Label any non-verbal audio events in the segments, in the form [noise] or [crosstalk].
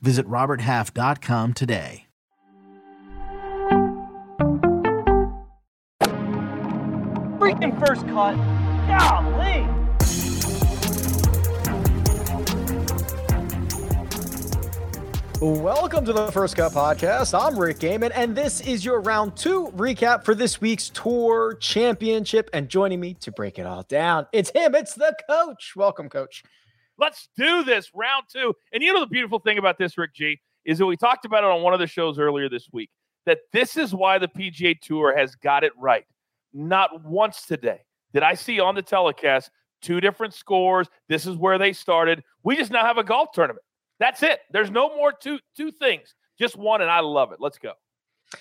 Visit RobertHalf.com today. Freaking first cut. Golly. Welcome to the First Cut Podcast. I'm Rick Gehman, and this is your round two recap for this week's Tour Championship. And joining me to break it all down, it's him, it's the coach. Welcome, coach. Let's do this round two. And you know, the beautiful thing about this, Rick G, is that we talked about it on one of the shows earlier this week that this is why the PGA Tour has got it right. Not once today did I see on the telecast two different scores. This is where they started. We just now have a golf tournament. That's it. There's no more two two things. Just one, and I love it. Let's go.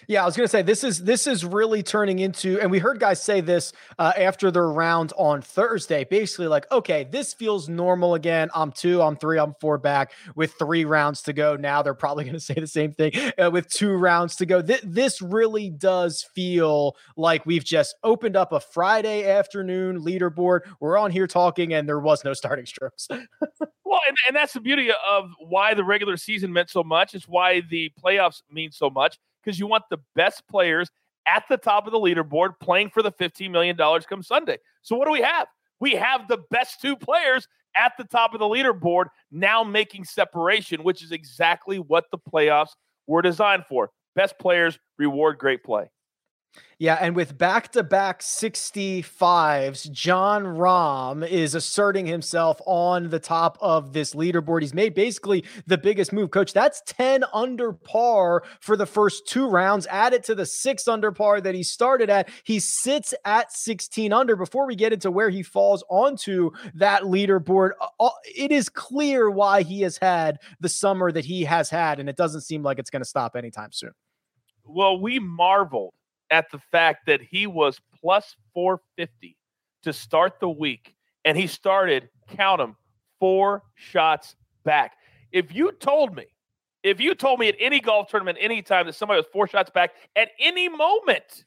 Yeah, I was going to say this is this is really turning into, and we heard guys say this uh, after their round on Thursday. Basically, like, okay, this feels normal again. I'm two, I'm three, I'm four back with three rounds to go. Now they're probably going [laughs] to say the same thing uh, with two rounds to go. Th- this really does feel like we've just opened up a Friday afternoon leaderboard. We're on here talking, and there was no starting strokes. [laughs] well, and, and that's the beauty of why the regular season meant so much. It's why the playoffs mean so much because you want the best players at the top of the leaderboard playing for the $15 million come Sunday. So, what do we have? We have the best two players at the top of the leaderboard now making separation, which is exactly what the playoffs were designed for. Best players reward great play. Yeah, and with back-to-back 65s, Jon Rahm is asserting himself on the top of this leaderboard. He's made basically the biggest move, coach. That's 10 under par for the first two rounds. Add it to the 6 under par that he started at. He sits at 16 under before we get into where he falls onto that leaderboard. Uh, uh, it is clear why he has had the summer that he has had and it doesn't seem like it's going to stop anytime soon. Well, we marveled at the fact that he was plus 450 to start the week, and he started, count them, four shots back. If you told me, if you told me at any golf tournament, anytime that somebody was four shots back at any moment,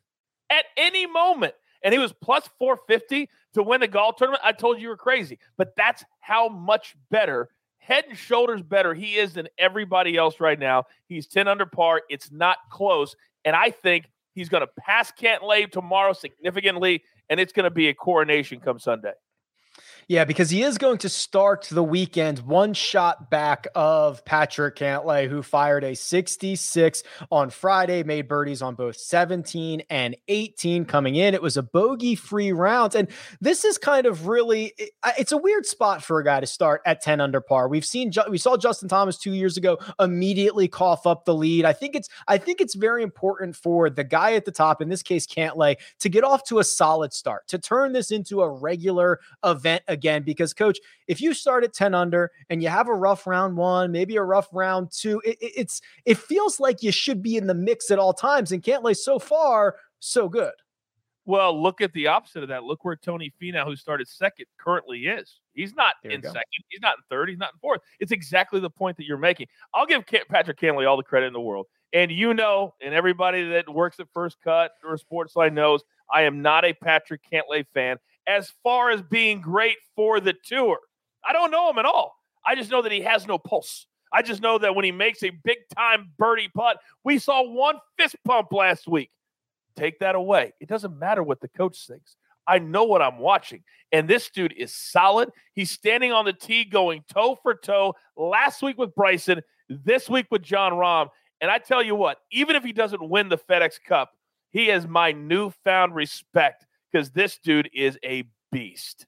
at any moment, and he was plus 450 to win the golf tournament, I told you you were crazy. But that's how much better, head and shoulders better he is than everybody else right now. He's 10 under par. It's not close. And I think He's going to pass Cantlay tomorrow significantly, and it's going to be a coronation come Sunday. Yeah, because he is going to start the weekend one shot back of Patrick Cantlay, who fired a 66 on Friday, made birdies on both 17 and 18 coming in. It was a bogey free round. And this is kind of really, it's a weird spot for a guy to start at 10 under par. We've seen, we saw Justin Thomas two years ago immediately cough up the lead. I think it's, I think it's very important for the guy at the top, in this case, Cantlay, to get off to a solid start, to turn this into a regular event because coach if you start at 10 under and you have a rough round one maybe a rough round two it, it, it's it feels like you should be in the mix at all times and Cantlay so far so good. Well look at the opposite of that. Look where tony Finau who started second currently is. He's not in second. He's not in third. He's not in fourth. It's exactly the point that you're making. I'll give patrick Cantlay all the credit in the world. And you know, and everybody that works at First Cut or Sportsline knows, I am not a Patrick Cantlay fan as far as being great for the tour. I don't know him at all. I just know that he has no pulse. I just know that when he makes a big time birdie putt, we saw one fist pump last week. Take that away. It doesn't matter what the coach thinks. I know what I'm watching. And this dude is solid. He's standing on the tee going toe for toe last week with Bryson, this week with Jon Rahm. And I tell you what, even if he doesn't win the FedEx Cup, he has my newfound respect because this dude is a beast.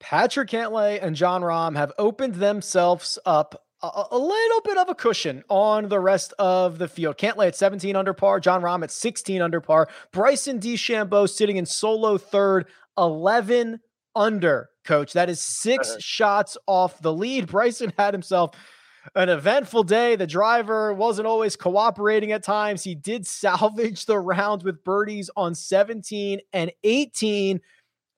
Patrick Cantlay and Jon Rahm have opened themselves up a, a, little bit of a cushion on the rest of the field. Cantlay at 17 under par, Jon Rahm at 16 under par, Bryson DeChambeau sitting in solo third, 11 under, coach. That is 6 uh-huh. shots off the lead. Bryson had himself an eventful day. The driver wasn't always cooperating at times. He did [laughs] salvage the round with birdies on 17 and 18,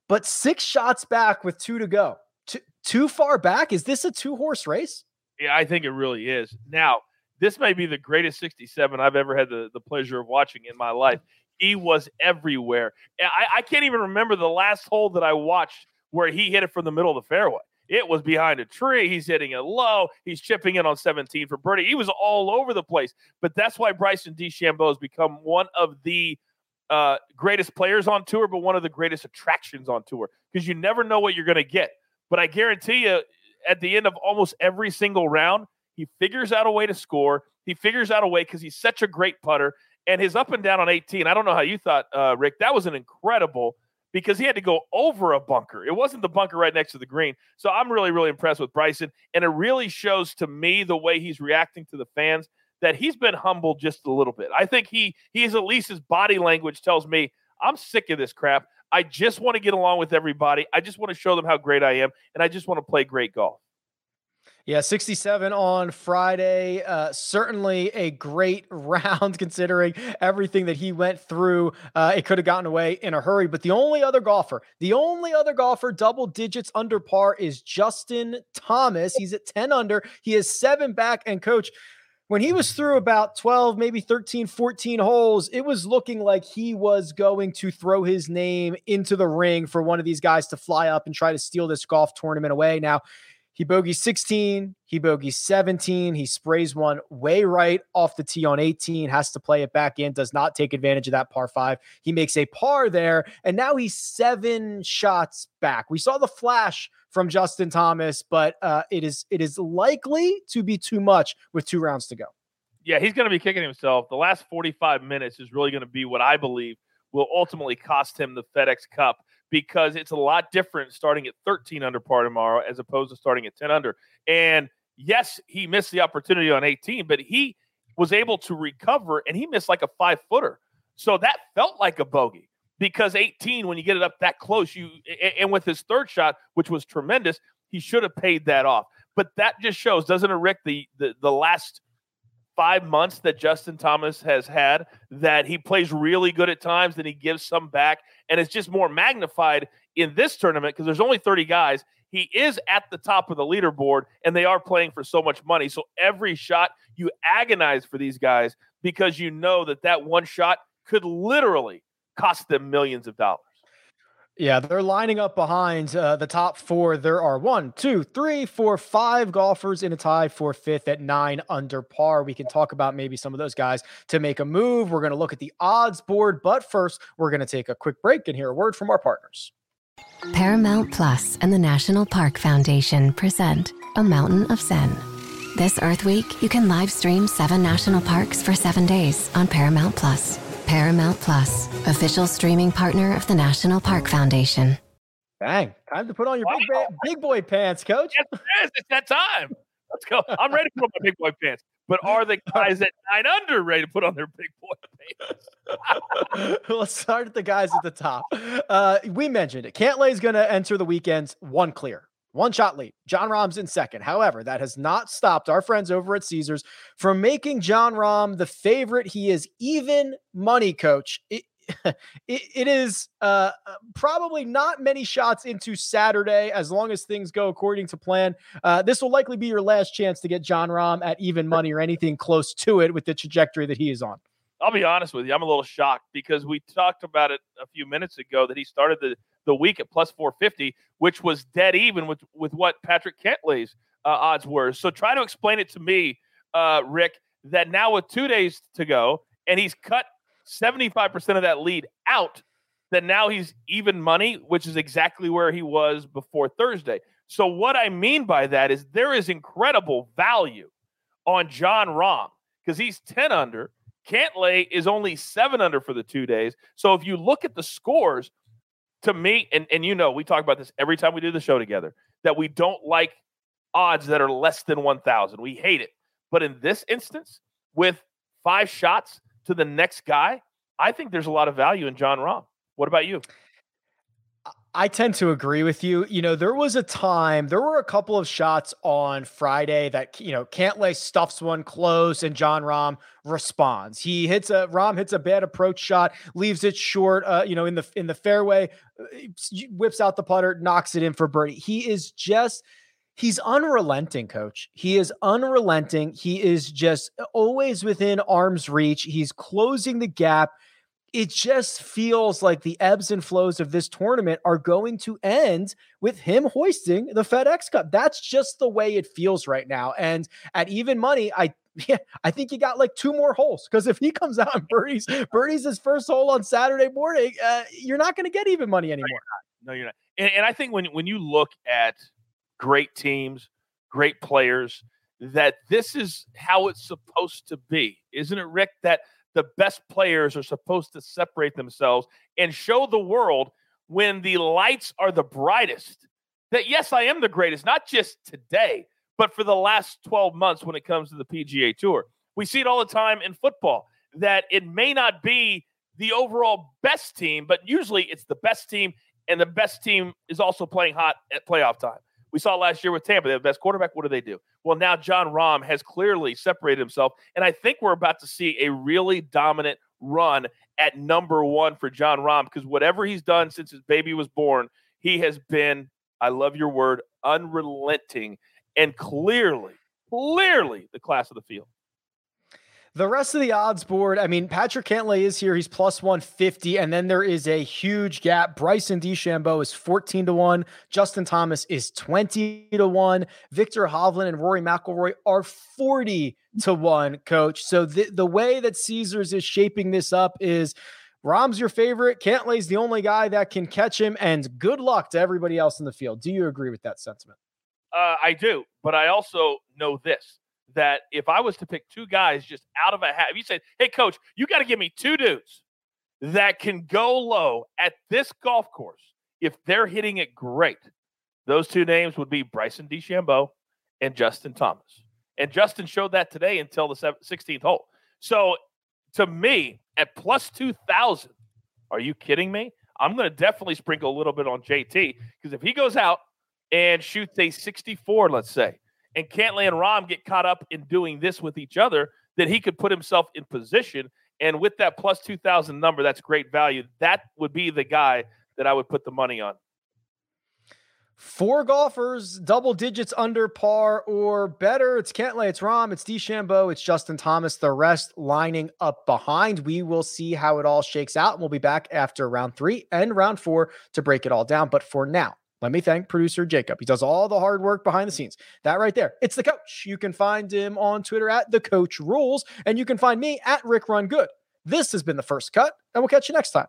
but six shots back with two to go. Too, too far back? Is this a two horse race? Yeah, I think it really is. Now, this may be the greatest 67 I've ever had the, the pleasure of watching in my life. He was everywhere. I, I can't even remember the last hole that I watched where he hit it from the middle of the fairway. It was behind a tree. He's hitting it low. He's chipping in on 17 for birdie. He was all over the place. But that's why Bryson DeChambeau has become one of the uh, greatest players on tour, but one of the greatest attractions on tour because you never know what you're going to get. But I guarantee you, at the end of almost every single round, he figures out a way to score. He figures out a way because he's such a great putter. And his up and down on 18, I don't know how you thought, uh, Rick, that was an incredible because he had to go over a bunker. It wasn't the bunker right next to the green. So I'm really, really impressed with Bryson. And it really shows to me the way he's reacting to the fans that he's been humbled just a little bit. I think he he's at least his body language tells me I'm sick of this crap. I just want to get along with everybody. I just want to show them how great I am, and I just want to play great golf. Yeah, 67 on Friday. Uh, certainly a great [laughs] round considering everything that he went through. Uh, it could have gotten away in a hurry. But the only other golfer, the only other golfer double digits under par is Justin Thomas. He's at 10 under. He is seven back. And coach, when he was through about 12, maybe 13, 14 holes, it was looking like he was going to throw his name into the ring for one of these guys to fly up and try to steal this golf tournament away. Now, he bogeys 16, he bogeys 17. He sprays one way right off the tee on 18, has to play it back in, does not take advantage of that par five. He makes a par there, and now he's seven shots back. We saw the flash from Justin Thomas, but uh, it is it is likely to be too much with two rounds to go. Yeah, he's going to be kicking himself. The last 45 minutes is really going to be what I believe will ultimately cost him the FedEx Cup because it's a lot different starting at 13 under par tomorrow as opposed to starting at 10 under. And yes, he missed the opportunity on 18, but he was able to recover and he missed like a five footer. So that felt like a bogey because 18, when you get it up that close, you and with his third shot, which was tremendous, he should have paid that off. But that just shows, doesn't it, Rick, the the, the last five months that Justin Thomas has had that he plays really good at times, then he gives some back, and it's just more magnified in this tournament because there's only 30 guys. He is at the top of the leaderboard, and they are playing for so much money. So every shot you agonize for these guys because you know that that one shot could literally cost them millions of dollars. Yeah, they're lining up behind uh, the top four. There are one, two, three, four, five golfers in a tie for fifth at nine under par. We can talk about maybe some of those guys to make a move. We're going to look at the odds board, but first, we're going to take a quick break and hear a word from our partners. Paramount Plus and the National Park Foundation present A Mountain of Zen. This Earth Week, you can live stream seven national parks for seven days on Paramount Plus. Paramount Plus, official streaming partner of the National Park Foundation. Bang. Time to put on your wow. big, ba- big boy pants, coach. Yes, it is. It's that time. Let's go. I'm ready to put on my big boy pants. But are the guys at nine under ready to put on their big boy pants? [laughs] Let's start at the guys at the top. Uh, we mentioned it. Cantlay is going to enter the weekends one clear. One shot lead. Jon Rahm's in second. However, that has not stopped our friends over at Caesars from making Jon Rahm the favorite. He is even money coach. It, [laughs] it, it is uh, uh, probably not many shots into Saturday as long as things go according to plan. Uh, this will likely be your last chance to get Jon Rahm at even money or anything close to it with the trajectory that he is on. I'll be honest with you. I'm a little shocked because we talked about it a few minutes ago that he started the the week at plus 450, which was dead even with, with what Patrick Cantlay's uh, odds were. So try to explain it to me, uh, Rick, that now with two days to go and he's cut 75% of that lead out, that now he's even money, which is exactly where he was before Thursday. So what I mean by that is there is incredible value on Jon Rahm because he's 10 under. Cantlay is only seven under for the two days. So if you look at the scores, to me, and, and you know, we talk about this every time we do the show together, that we don't like odds that are less than 1,000. We hate it. But in this instance, with five shots to the next guy, I think there's a lot of value in Jon Rahm. What about you? I tend to agree with you. You know, there was a time, there were a couple of shots on Friday that, you know, Cantlay stuffs one close and Jon Rahm responds. He hits a Rahm hits a bad approach shot, leaves it short, uh, you know, in the in the fairway, uh, whips out the putter, knocks it in for birdie. He is just he's unrelenting, coach. He is unrelenting. He is just always within arm's reach. He's closing the gap it just feels like the ebbs and flows of this tournament are going to end with him hoisting the FedEx Cup. That's just the way it feels right now. And at even money, I [laughs] yeah, I think you got like two more holes because if he comes out and [laughs] birdies birdies his first hole on Saturday morning, uh, you're not going to get even money anymore. No, you're not. No, you're not. And, and I think when when you look at great teams, great players, that this is how it's supposed to be, isn't it, Rick? That the best players are supposed to separate themselves and show the world when the lights are the brightest that yes, I am the greatest, not just today, but for the last 12 months when it comes to the PGA Tour. We see it all the time in football that it may not be the overall best team, but usually it's the best team, and the best team is also playing hot at playoff time. We saw last year with Tampa, they have the best quarterback. What do they do? Well, now Jon Rahm has clearly separated himself. And I think we're about to see a really dominant run at number one for Jon Rahm because whatever he's done since his baby was born, he has been, I love your word, unrelenting and clearly, clearly the class of the field. The rest of the odds board, I mean, Patrick Cantlay is here. He's plus 150. And then there is a huge gap. Bryson DeChambeau is 14 to 1. Justin Thomas is 20 to 1. Viktor Hovland and Rory McIlroy are 40 to 1, coach. So the, the way that Caesars is shaping this up is Rahm's your favorite. Cantlay's the only guy that can catch him. And good luck to everybody else in the field. Do you agree with that sentiment? Uh, I do. But I also know this that if I was to pick two guys just out of a hat, if you said, hey, coach, you got to give me two dudes that can go low at this golf course, if they're hitting it great, those two names would be Bryson DeChambeau and Justin Thomas. And Justin showed that today until the 16th hole. So to me, at plus 2,000, are you kidding me? I'm going to definitely sprinkle a little bit on JT because if he goes out and shoots a 64, let's say, and Cantlay and Rahm get caught up in doing this with each other, that he could put himself in position. And with that plus 2,000 number, that's great value. That would be the guy that I would put the money on. Four golfers, double digits under par or better. It's Cantlay, it's Rahm, it's DeChambeau, it's Justin Thomas. The rest lining up behind. We will see how it all shakes out. And we'll be back after round three and round four to break it all down. But for now, let me thank producer Jacob. He does all the hard work behind the scenes. That right there. It's the coach. You can find him on Twitter at the coach rules, and you can find me at Rick Run Good. This has been the first cut, and we'll catch you next time.